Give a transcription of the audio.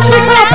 去看。